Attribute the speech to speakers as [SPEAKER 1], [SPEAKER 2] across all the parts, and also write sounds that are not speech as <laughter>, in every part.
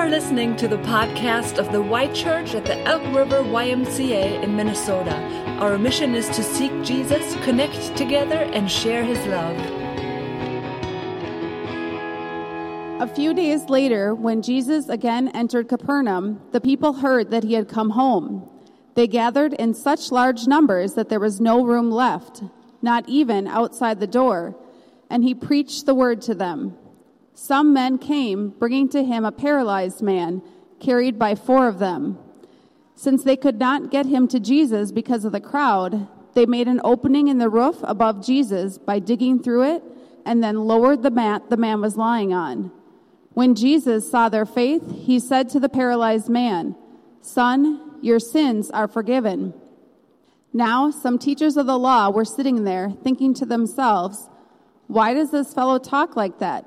[SPEAKER 1] are listening to the podcast of the Y Church at the Elk River YMCA in Minnesota. Our mission is to seek Jesus, connect together, and share his love.
[SPEAKER 2] A few days later, when Jesus again entered Capernaum, the people heard that he had come home. They gathered in such large numbers that there was no room left, not even outside the door, and he preached the word to them. Some men came, bringing to him a paralyzed man, carried by four of them. Since they could not get him to Jesus because of the crowd, they made an opening in the roof above Jesus by digging through it and then lowered the mat the man was lying on. When Jesus saw their faith, he said to the paralyzed man, Son, your sins are forgiven. Now, some teachers of the law were sitting there, thinking to themselves, Why does this fellow talk like that?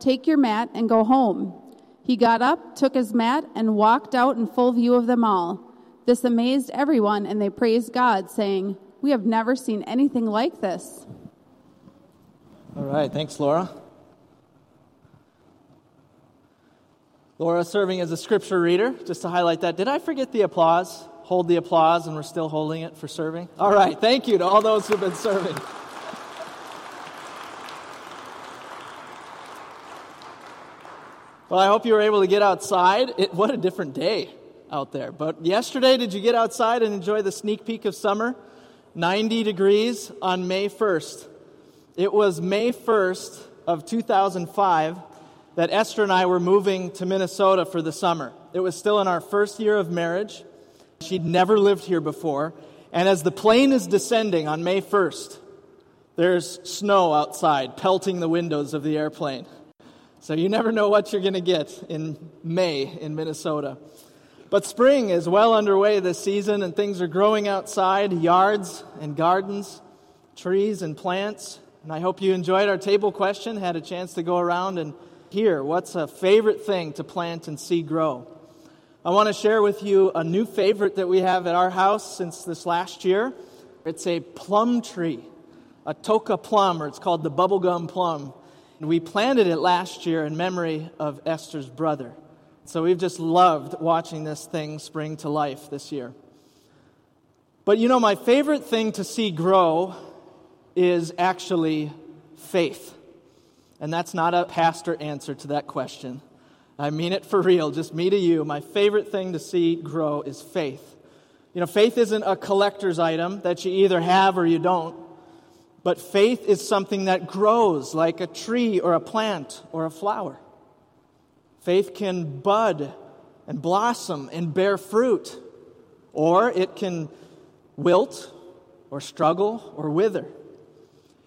[SPEAKER 2] take your mat, and go home. He got up, took his mat, and walked out in full view of them all. This amazed everyone, and they praised God, saying, We have never seen anything like this.
[SPEAKER 3] All right, thanks, Laura. Laura serving as a scripture reader, just to highlight that. Did I forget the applause? hold the applause and we're still holding it for serving? All right, thank you to all those who've been serving. Well, I hope you were able to get outside. It, what a different day out there. But yesterday, did you get outside and enjoy the sneak peek of summer? 90 degrees on May 1st. It was May 1st of 2005 that Esther and I were moving to Minnesota for the summer. It was still in our first year of marriage. She'd never lived here before. And as the plane is descending on May 1st, there's snow outside pelting the windows of the airplane. So you never know what you're going to get in May in Minnesota. But spring is well underway this season, and things are growing outside yards and gardens, trees and plants. And I hope you enjoyed our table question, had a chance to go around and hear what's a favorite thing to plant and see grow. I want to share with you a new favorite that we have at our house since this last year. It's a plum tree, a toka plum, or it's called the bubblegum plum. We planted it last year in memory of Esther's brother. So we've just loved watching this thing spring to life this year. But you know, my favorite thing to see grow is actually faith. And that's not a pastor answer to that question. I mean it for real, just me to you. My favorite thing to see grow is faith. You know, faith isn't a collector's item that you either have or you don't, but faith is something that grows like a tree or a plant or a flower. Faith can bud and blossom and bear fruit, or it can wilt or struggle or wither.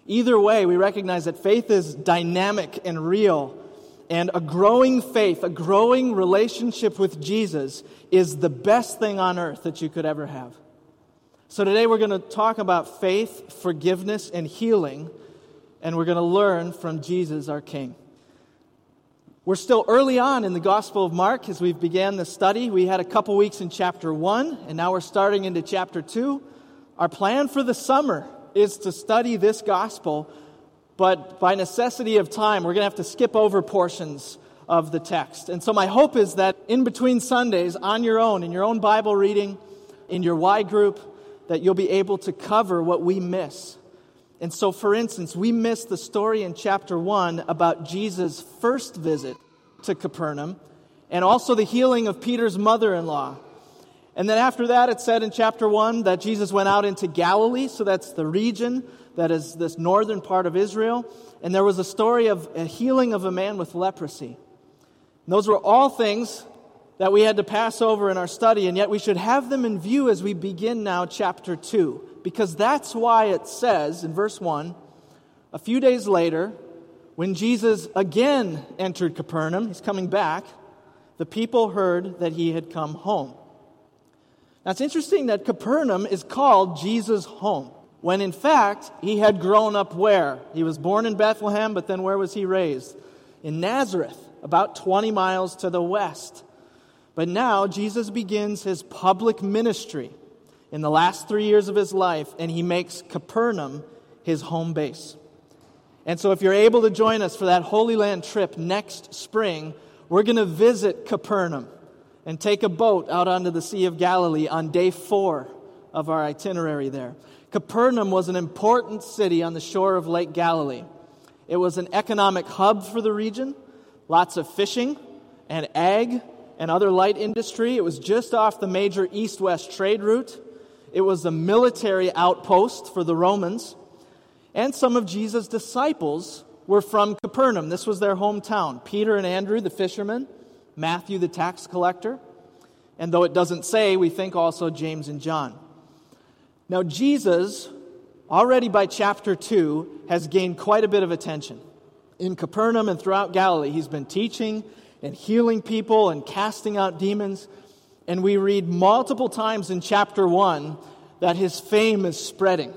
[SPEAKER 3] Either way, we recognize that faith is dynamic and real and a growing faith, a growing relationship with Jesus is the best thing on earth that you could ever have. So today we're going to talk about faith, forgiveness, and healing, and we're going to learn from Jesus, our King. We're still early on in the Gospel of Mark as we've began the study. We had a couple weeks in chapter 1, and now we're starting into chapter 2. Our plan for the summer is to study this gospel but by necessity of time, we're going to have to skip over portions of the text. And so, my hope is that in between Sundays, on your own, in your own Bible reading, in your Y group, that you'll be able to cover what we miss. And so, for instance, we missed the story in chapter 1 about Jesus' first visit to Capernaum and also the healing of Peter's mother in law. And then after that, it said in chapter 1 that Jesus went out into Galilee, so that's the region that is this northern part of Israel. And there was a story of a healing of a man with leprosy. And those were all things that we had to pass over in our study, and yet we should have them in view as we begin now chapter 2, because that's why it says in verse 1 a few days later, when Jesus again entered Capernaum, he's coming back, the people heard that he had come home. Now it's interesting that Capernaum is called Jesus' home, when in fact he had grown up where? He was born in Bethlehem, but then where was he raised? In Nazareth, about 20 miles to the west. But now Jesus begins his public ministry in the last three years of his life, and he makes Capernaum his home base. And so, if you're able to join us for that Holy Land trip next spring, we're going to visit Capernaum and take a boat out onto the Sea of Galilee on day four of our itinerary there. Capernaum was an important city on the shore of Lake Galilee. It was an economic hub for the region, lots of fishing and ag and other light industry. It was just off the major east west trade route. It was a military outpost for the Romans. And some of Jesus' disciples were from Capernaum. This was their hometown. Peter and Andrew, the fishermen, Matthew, the tax collector, and though it doesn't say, we think also James and John. Now, Jesus, already by chapter 2, has gained quite a bit of attention. In Capernaum and throughout Galilee, he's been teaching and healing people and casting out demons. And we read multiple times in chapter 1 that his fame is spreading.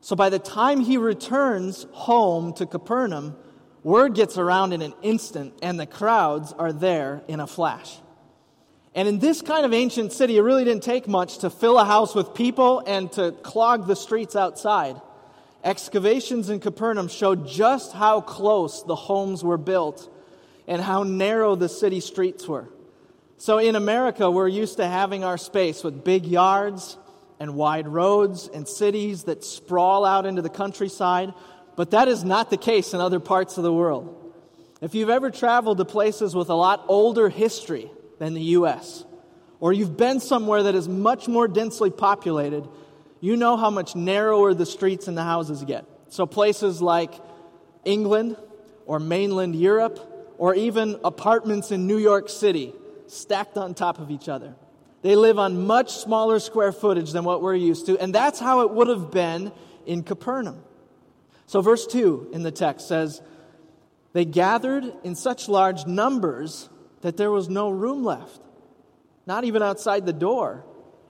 [SPEAKER 3] So by the time he returns home to Capernaum, word gets around in an instant, and the crowds are there in a flash. And in this kind of ancient city, it really didn't take much to fill a house with people and to clog the streets outside. Excavations in Capernaum showed just how close the homes were built and how narrow the city streets were. So in America, we're used to having our space with big yards and wide roads and cities that sprawl out into the countryside, but that is not the case in other parts of the world. If you've ever traveled to places with a lot older history than the U.S., or you've been somewhere that is much more densely populated, you know how much narrower the streets and the houses get. So, places like England or mainland Europe, or even apartments in New York City stacked on top of each other. They live on much smaller square footage than what we're used to, and that's how it would have been in Capernaum. So, verse 2 in the text says, They gathered in such large numbers that there was no room left, not even outside the door,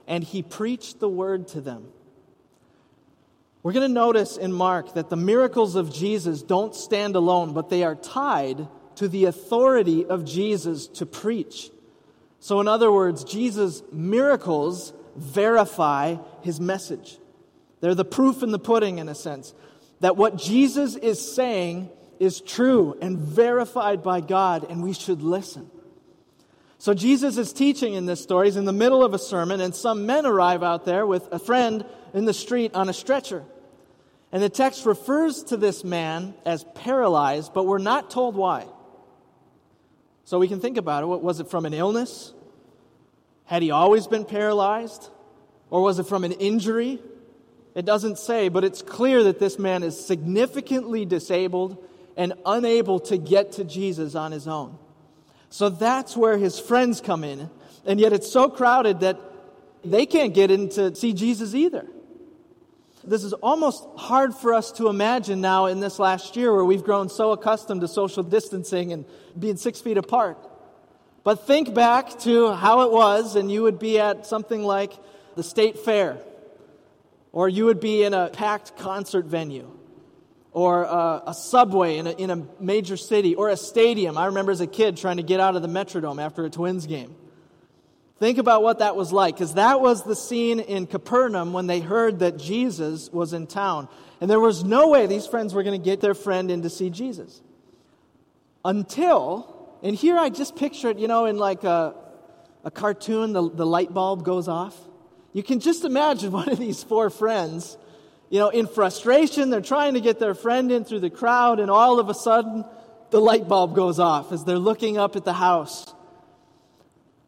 [SPEAKER 3] and he preached the word to them. We're going to notice in Mark that the miracles of Jesus don't stand alone, but they are tied to the authority of Jesus to preach. So, in other words, Jesus' miracles verify his message. They're the proof in the pudding, in a sense, that what Jesus is saying is true and verified by God, and we should listen. So, Jesus is teaching in this story. He's in the middle of a sermon, and some men arrive out there with a friend in the street on a stretcher. And the text refers to this man as paralyzed, but we're not told why. So we can think about it. Was it from an illness? Had he always been paralyzed? Or was it from an injury? It doesn't say, but it's clear that this man is significantly disabled and unable to get to Jesus on his own. So that's where his friends come in. And yet it's so crowded that they can't get in to see Jesus either. This is almost hard for us to imagine now in this last year where we've grown so accustomed to social distancing and being six feet apart. But think back to how it was, and you would be at something like the state fair, or you would be in a packed concert venue, or a, a subway in a, in a major city, or a stadium. I remember as a kid trying to get out of the Metrodome after a Twins game. Think about what that was like, because that was the scene in Capernaum when they heard that Jesus was in town. And there was no way these friends were going to get their friend in to see Jesus. Until and here I just picture it, you know, in like a, a cartoon, the, the light bulb goes off. You can just imagine <laughs> one of these four friends, you know, in frustration, they're trying to get their friend in through the crowd, and all of a sudden, the light bulb goes off as they're looking up at the house.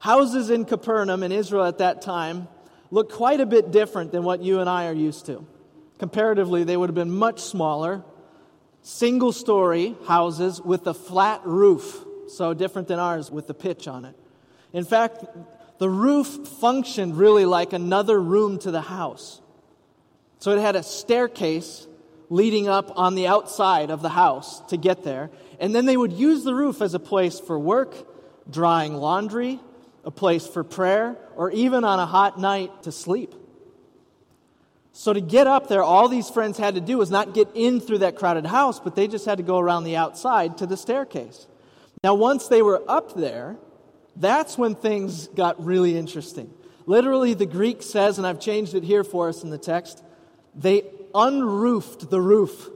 [SPEAKER 3] Houses in Capernaum in Israel at that time looked quite a bit different than what you and I are used to. Comparatively, they would have been much smaller, single story houses with a flat roof so different than ours with the pitch on it. In fact, the roof functioned really like another room to the house. So it had a staircase leading up on the outside of the house to get there. And then they would use the roof as a place for work, drying laundry, a place for prayer, or even on a hot night to sleep. So to get up there, all these friends had to do was not get in through that crowded house, but they just had to go around the outside to the staircase. Now, once they were up there, that's when things got really interesting. Literally, the Greek says, and I've changed it here for us in the text, they unroofed the roof.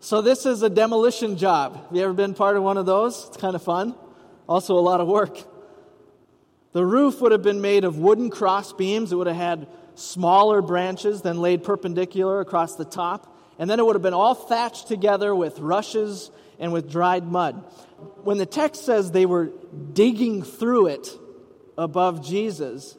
[SPEAKER 3] So, this is a demolition job. Have you ever been part of one of those? It's kind of fun. Also, a lot of work. The roof would have been made of wooden cross beams. It would have had smaller branches then laid perpendicular across the top. And then it would have been all thatched together with rushes and with dried mud. When the text says they were digging through it above Jesus,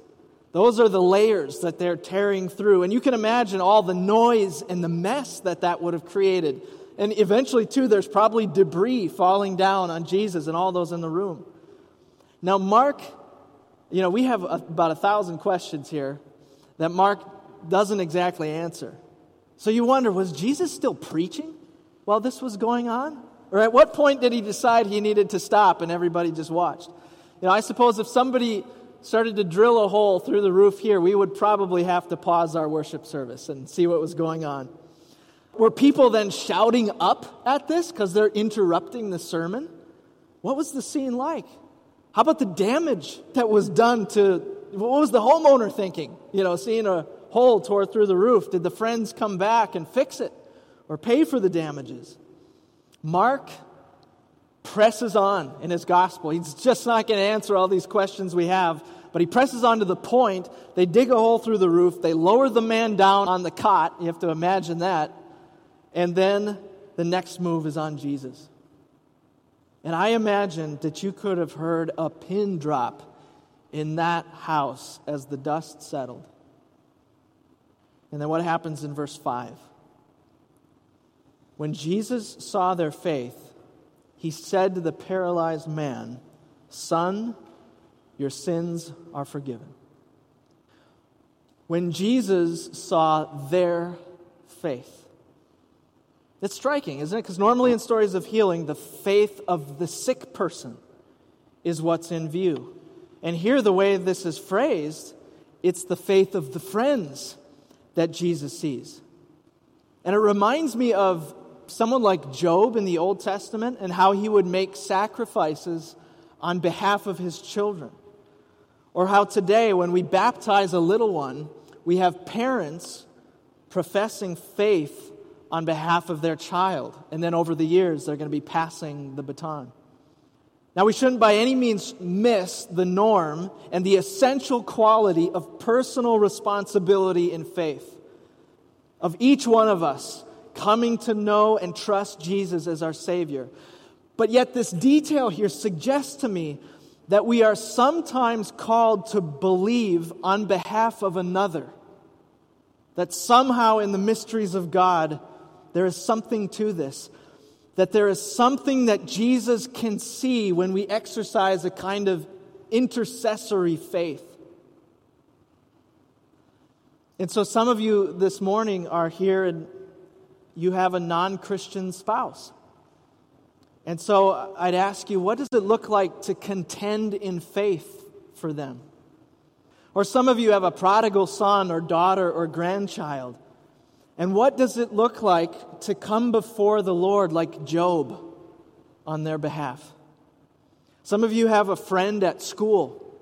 [SPEAKER 3] those are the layers that they're tearing through. And you can imagine all the noise and the mess that that would have created. And eventually, too, there's probably debris falling down on Jesus and all those in the room. Now, Mark you know, we have about a thousand questions here that Mark doesn't exactly answer. So you wonder, was Jesus still preaching while this was going on? Or at what point did he decide he needed to stop and everybody just watched? You know, I suppose if somebody started to drill a hole through the roof here, we would probably have to pause our worship service and see what was going on. Were people then shouting up at this because they're interrupting the sermon? What was the scene like? How about the damage that was done to, what was the homeowner thinking? You know, seeing a hole tore through the roof. Did the friends come back and fix it or pay for the damages? Mark presses on in his gospel. He's just not going to answer all these questions we have, but he presses on to the point. They dig a hole through the roof, they lower the man down on the cot. You have to imagine that. And then the next move is on Jesus. And I imagine that you could have heard a pin drop in that house as the dust settled. And then what happens in verse 5? When Jesus saw their faith, he said to the paralyzed man, Son, your sins are forgiven. When Jesus saw their faith, it's striking, isn't it? Because normally in stories of healing, the faith of the sick person is what's in view. And here, the way this is phrased, it's the faith of the friends that Jesus sees. And it reminds me of someone like Job in the Old Testament and how he would make sacrifices on behalf of his children. Or how today, when we baptize a little one, we have parents professing faith on behalf of their child. And then over the years, they're going to be passing the baton. Now, we shouldn't by any means miss the norm and the essential quality of personal responsibility in faith, of each one of us coming to know and trust Jesus as our Savior. But yet, this detail here suggests to me that we are sometimes called to believe on behalf of another. That somehow in the mysteries of God, there is something to this. That there is something that Jesus can see when we exercise a kind of intercessory faith. And so, some of you this morning are here and you have a non Christian spouse. And so, I'd ask you, what does it look like to contend in faith for them? Or some of you have a prodigal son or daughter or grandchild. And what does it look like to come before the Lord like Job on their behalf? Some of you have a friend at school.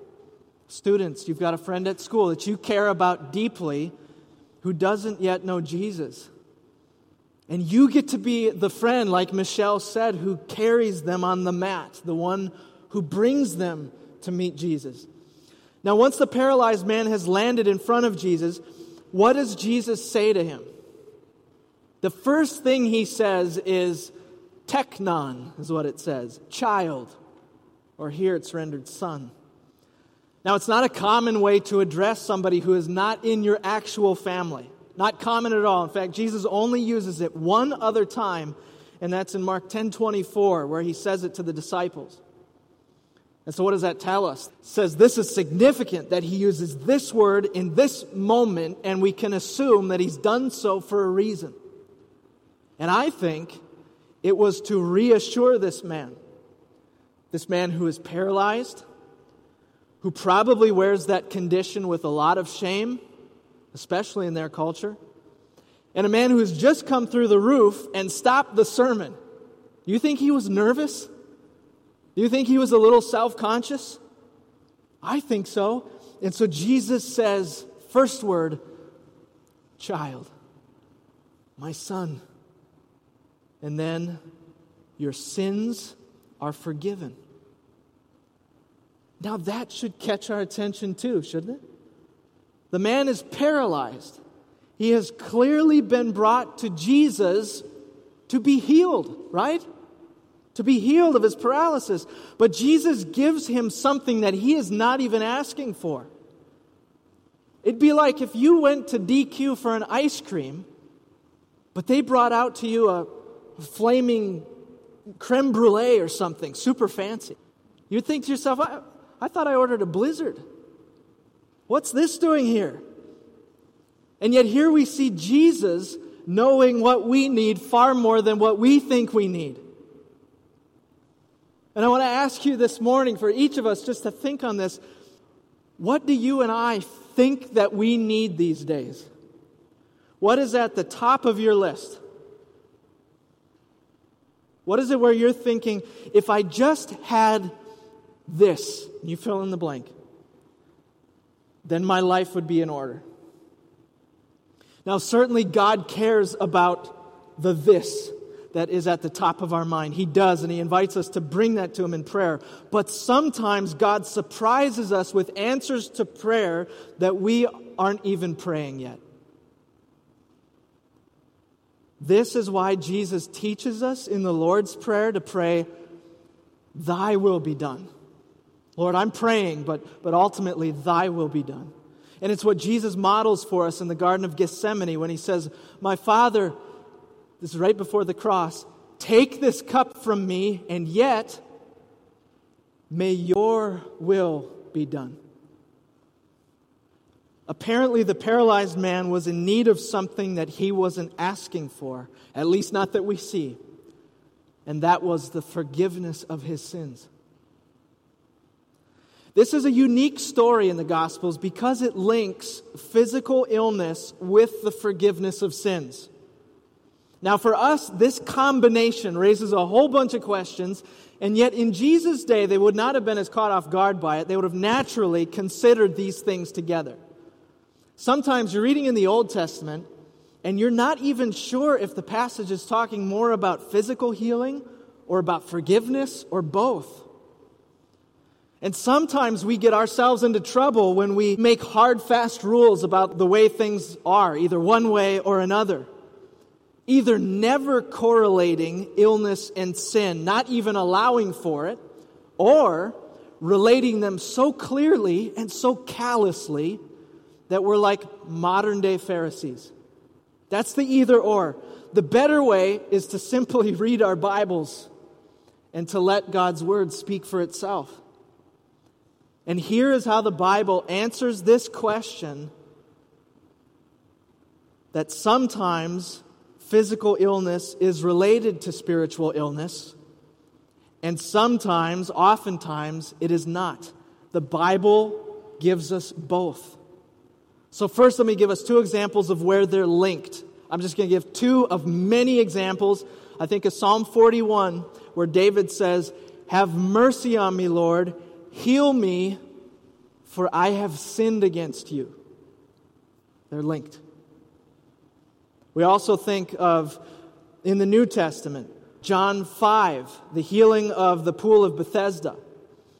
[SPEAKER 3] Students, you've got a friend at school that you care about deeply who doesn't yet know Jesus. And you get to be the friend, like Michelle said, who carries them on the mat, the one who brings them to meet Jesus. Now, once the paralyzed man has landed in front of Jesus, what does Jesus say to him? The first thing he says is teknon, is what it says, child, or here it's rendered son. Now, it's not a common way to address somebody who is not in your actual family. Not common at all. In fact, Jesus only uses it one other time, and that's in Mark 10 24, where he says it to the disciples. And so, what does that tell us? It says this is significant that he uses this word in this moment, and we can assume that he's done so for a reason. And I think it was to reassure this man This man who is paralyzed, who probably wears that condition with a lot of shame, especially in their culture, and a man who has just come through the roof and stopped the sermon. Do you think he was nervous? Do you think he was a little self conscious? I think so. And so Jesus says, first word, child, my son. And then, your sins are forgiven. Now that should catch our attention too, shouldn't it? The man is paralyzed. He has clearly been brought to Jesus to be healed, right? To be healed of his paralysis. But Jesus gives him something that he is not even asking for. It'd be like if you went to DQ for an ice cream, but they brought out to you a flaming creme brulee or something super fancy. You'd think to yourself, I, I thought I ordered a blizzard. What's this doing here? And yet, here we see Jesus knowing what we need far more than what we think we need. And I want to ask you this morning, for each of us, just to think on this what do you and I think that we need these days? What is at the top of your list? What is it where you're thinking, if I just had this, you fill in the blank, then my life would be in order? Now, certainly God cares about the this that is at the top of our mind. He does, and He invites us to bring that to Him in prayer. But sometimes God surprises us with answers to prayer that we aren't even praying yet. This is why Jesus teaches us in the Lord's Prayer to pray, Thy will be done. Lord, I'm praying, but, but ultimately, Thy will be done. And it's what Jesus models for us in the Garden of Gethsemane when He says, My Father, this is right before the cross, take this cup from me, and yet may your will be done. Apparently, the paralyzed man was in need of something that he wasn't asking for, at least not that we see, and that was the forgiveness of his sins. This is a unique story in the Gospels because it links physical illness with the forgiveness of sins. Now, for us, this combination raises a whole bunch of questions, and yet in Jesus' day, they would not have been as caught off guard by it. They would have naturally considered these things together. Sometimes you're reading in the Old Testament and you're not even sure if the passage is talking more about physical healing or about forgiveness or both. And sometimes we get ourselves into trouble when we make hard, fast rules about the way things are, either one way or another. Either never correlating illness and sin, not even allowing for it, or relating them so clearly and so callously that we're like modern day Pharisees. That's the either or. The better way is to simply <laughs> read our Bibles and to let God's word speak for itself. And here is how the Bible answers this question that sometimes physical illness is related to spiritual illness, and sometimes, oftentimes, it is not. The Bible gives us both. So, first, let me give us two examples of where they're linked. I'm just going to give two of many examples. I think of Psalm 41, where David says, Have mercy on me, Lord, heal me, for I have sinned against you. They're linked. We also think of in the New Testament, John 5, the healing of the pool of Bethesda.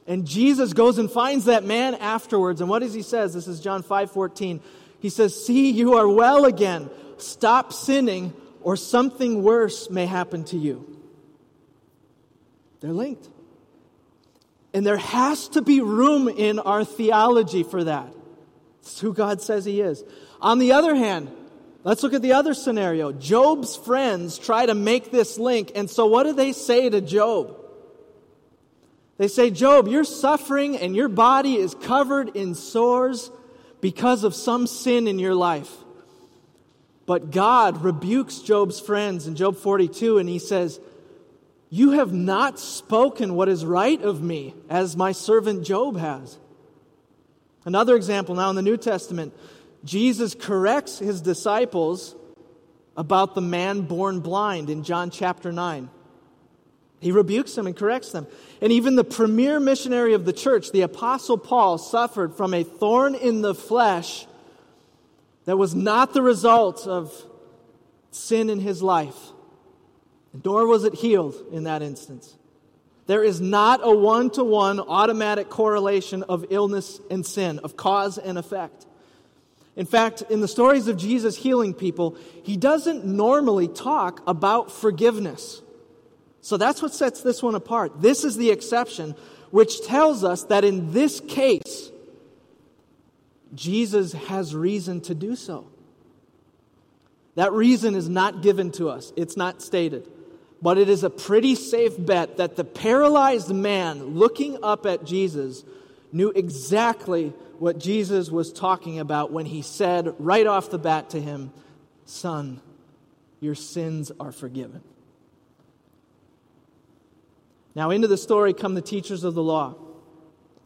[SPEAKER 3] And Jesus goes and finds that man afterwards. And what does he says? This is John 5 14. He says, See, you are well again. Stop sinning, or something worse may happen to you. They're linked. And there has to be room in our theology for that. It's who God says He is. On the other hand, let's look at the other scenario. Job's friends try to make this link. And so, what do they say to Job? They say, Job, you're suffering and your body is covered in sores because of some sin in your life. But God rebukes Job's friends in Job 42 and he says, You have not spoken what is right of me, as my servant Job has. Another example now in the New Testament Jesus corrects his disciples about the man born blind in John chapter 9. He rebukes them and corrects them. And even the premier missionary of the church, the Apostle Paul, suffered from a thorn in the flesh that was not the result of sin in his life, nor was it healed in that instance. There is not a one to one automatic correlation of illness and sin, of cause and effect. In fact, in the stories of Jesus healing people, he doesn't normally talk about forgiveness. So that's what sets this one apart. This is the exception, which tells us that in this case, Jesus has reason to do so. That reason is not given to us, it's not stated. But it is a pretty safe bet that the paralyzed man looking up at Jesus knew exactly what Jesus was talking about when he said right off the bat to him, Son, your sins are forgiven. Now, into the story come the teachers of the law.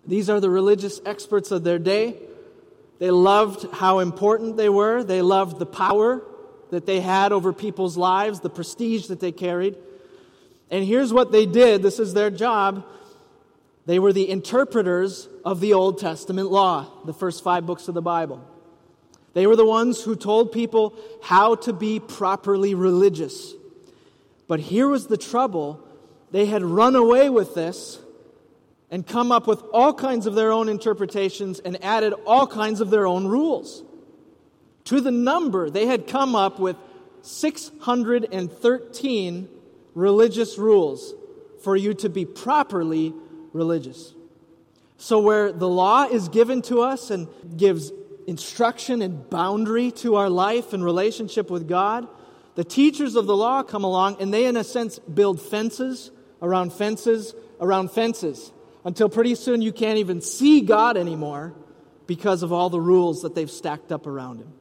[SPEAKER 3] These are the religious experts of their day. They loved how important they were, they loved the power that they had over people's lives, the prestige that they carried. And here's what they did this is their job they were the interpreters of the Old Testament law, the first five books of the Bible. They were the ones who told people how to be properly religious. But here was the trouble they had run away with this and come up with all kinds of their own interpretations and added all kinds of their own rules. To the number, they had come up with 613 religious rules for you to be properly religious. So, where the law is given to us and gives instruction and boundary to our life and relationship with God, the teachers of the law come along and they, in a sense, build fences around fences around fences until pretty soon you can't even see God anymore because of all the rules that they've stacked up around him.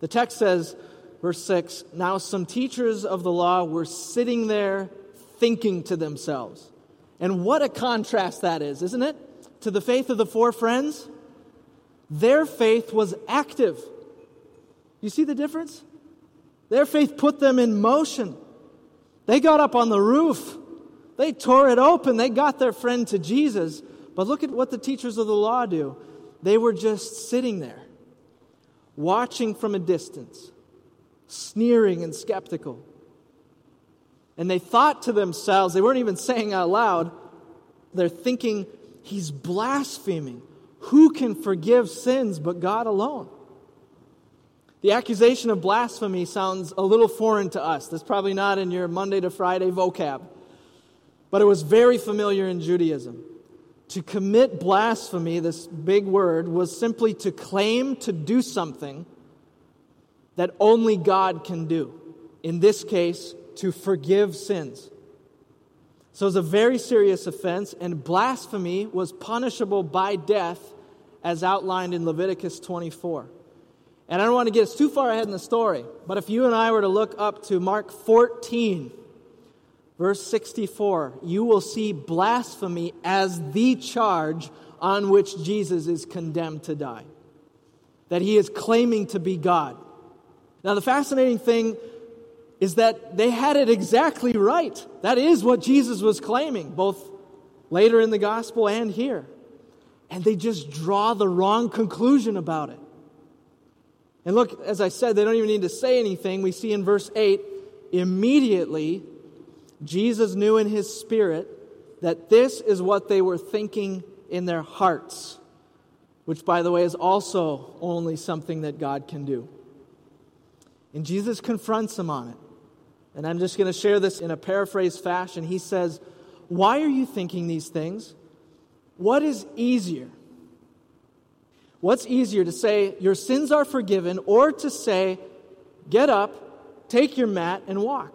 [SPEAKER 3] The text says, verse 6 Now some teachers of the law were sitting there thinking to themselves. And what a contrast that is, isn't it? To the faith of the four friends. Their faith was active. You see the difference? Their faith put them in motion. They got up on the roof. They tore it open. They got their friend to Jesus. But look at what the teachers of the law do. They were just sitting there, watching from a distance, sneering and skeptical. And they thought to themselves, they weren't even saying out loud, they're thinking, he's blaspheming. Who can forgive sins but God alone? The accusation of blasphemy sounds a little foreign to us. That's probably not in your Monday to Friday vocab. But it was very familiar in Judaism. To commit blasphemy, this big word, was simply to claim to do something that only God can do. In this case, to forgive sins. So it was a very serious offense, and blasphemy was punishable by death as outlined in Leviticus 24. And I don't want to get us too far ahead in the story, but if you and I were to look up to Mark 14, verse 64, you will see blasphemy as the charge on which Jesus is condemned to die. That he is claiming to be God. Now, the fascinating thing is that they had it exactly right. That is what Jesus was claiming, both later in the gospel and here. And they just draw the wrong conclusion about it. And look, as I said, they don't even need to say anything. We see in verse 8 immediately, Jesus knew in his spirit that this is what they were thinking in their hearts, which, by the way, is also only something that God can do. And Jesus confronts them on it. And I'm just going to share this in a paraphrase fashion. He says, Why are you thinking these things? What is easier? What's easier to say, Your sins are forgiven, or to say, Get up, take your mat, and walk?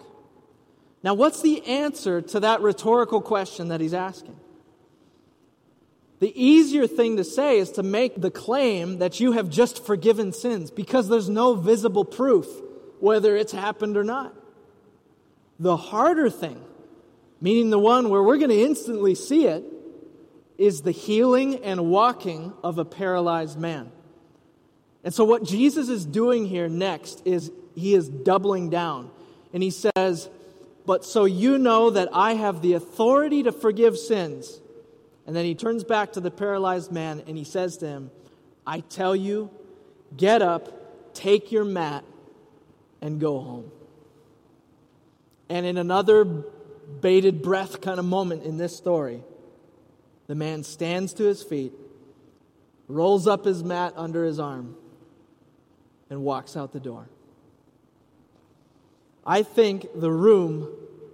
[SPEAKER 3] Now, what's the answer to that rhetorical question that he's asking? The easier thing to say is to make the claim that you have just forgiven sins because there's no visible proof whether it's happened or not. The harder thing meaning the one where we're going to instantly see it, is the healing and walking of a paralyzed man. And so, what Jesus is doing here next is he is doubling down. And he says, But so you know that I have the authority to forgive sins. And then he turns back to the paralyzed man and he says to him, I tell you, get up, take your mat, and go home. And in another bated breath kind of moment in this story, the man stands to his feet, rolls up his mat under his arm, and walks out the door. I think the room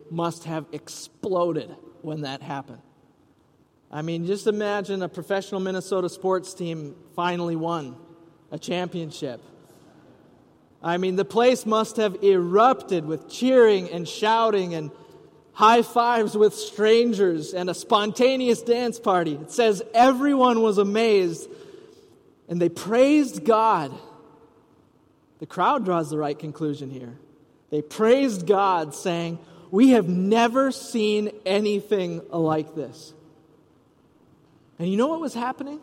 [SPEAKER 3] must have exploded when that happened. I mean, just imagine a professional Minnesota sports team finally won a championship. I mean, the place must have erupted with cheering and shouting and high fives with strangers and a spontaneous dance party. It says everyone was amazed and they praised God. The crowd draws the right conclusion here. They praised God, saying, We have never seen anything like this. And you know what was happening?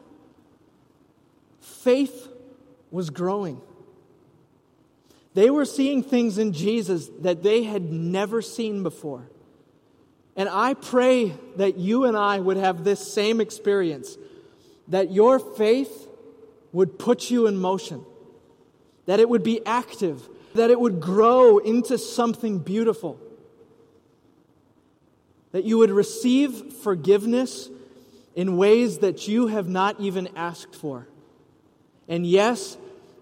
[SPEAKER 3] Faith was growing. They were seeing things in Jesus that they had never seen before. And I pray that you and I would have this same experience, that your faith would put you in motion, that it would be active, that it would grow into something beautiful, that you would receive forgiveness in ways that you have not even asked for. And yes,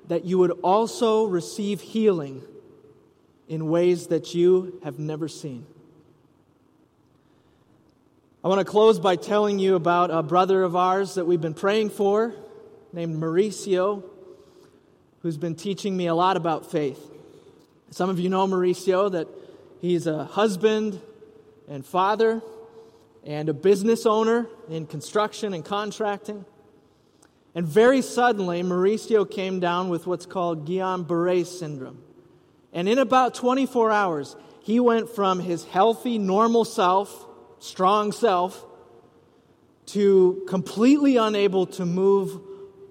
[SPEAKER 3] that you would also receive healing in ways that you have never seen. I want to close by telling you about a brother of ours that we've been praying for named Mauricio, who's been teaching me a lot about faith. Some of you know Mauricio, that he's a husband and father and a business owner in construction and contracting. And very suddenly, Mauricio came down with what's called Guillain Barre syndrome. And in about 24 hours, he went from his healthy, normal self strong self to completely unable to move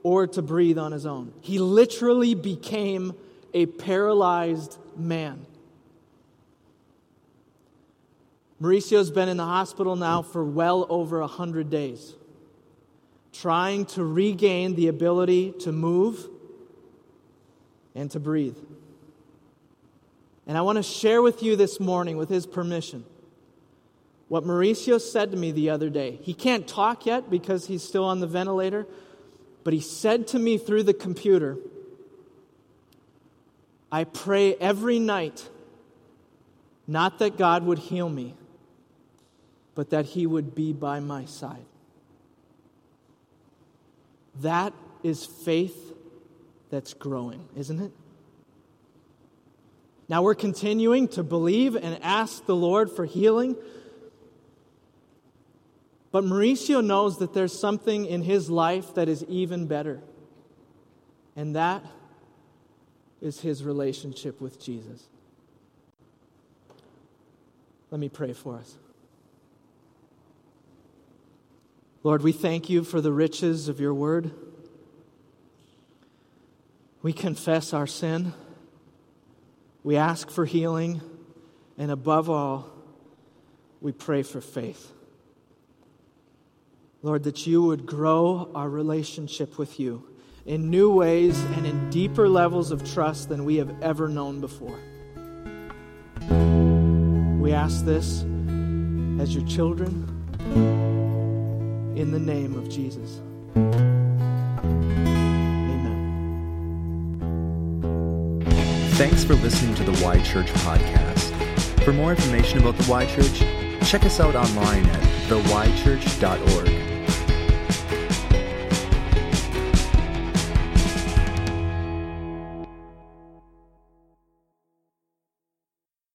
[SPEAKER 3] or to breathe on his own. He literally became a paralyzed man. Mauricio's been in the hospital now for well over 100 days, trying to regain the ability to move and to breathe. And I want to share with you this morning, with his permission, what Mauricio said to me the other day. He can't talk yet because he's still on the ventilator, but he said to me through the computer, I pray every night, not that God would heal me, but that He would be by my side. That is faith that's growing, isn't it? Now we're continuing to believe and ask the Lord for healing but Mauricio knows that there's something in his life that is even better. And that is his relationship with Jesus. Let me pray for us. Lord, we thank you for the riches of your word. We confess our sin. We ask for healing. And above all, we pray for faith. Lord, that you would grow our relationship with you in new ways and in deeper levels of trust than we have ever known before. We ask this as your children in the name of Jesus. Amen.
[SPEAKER 4] Thanks for listening to the Y Church podcast. For more information about the Y Church, check us out online at theychurch.org.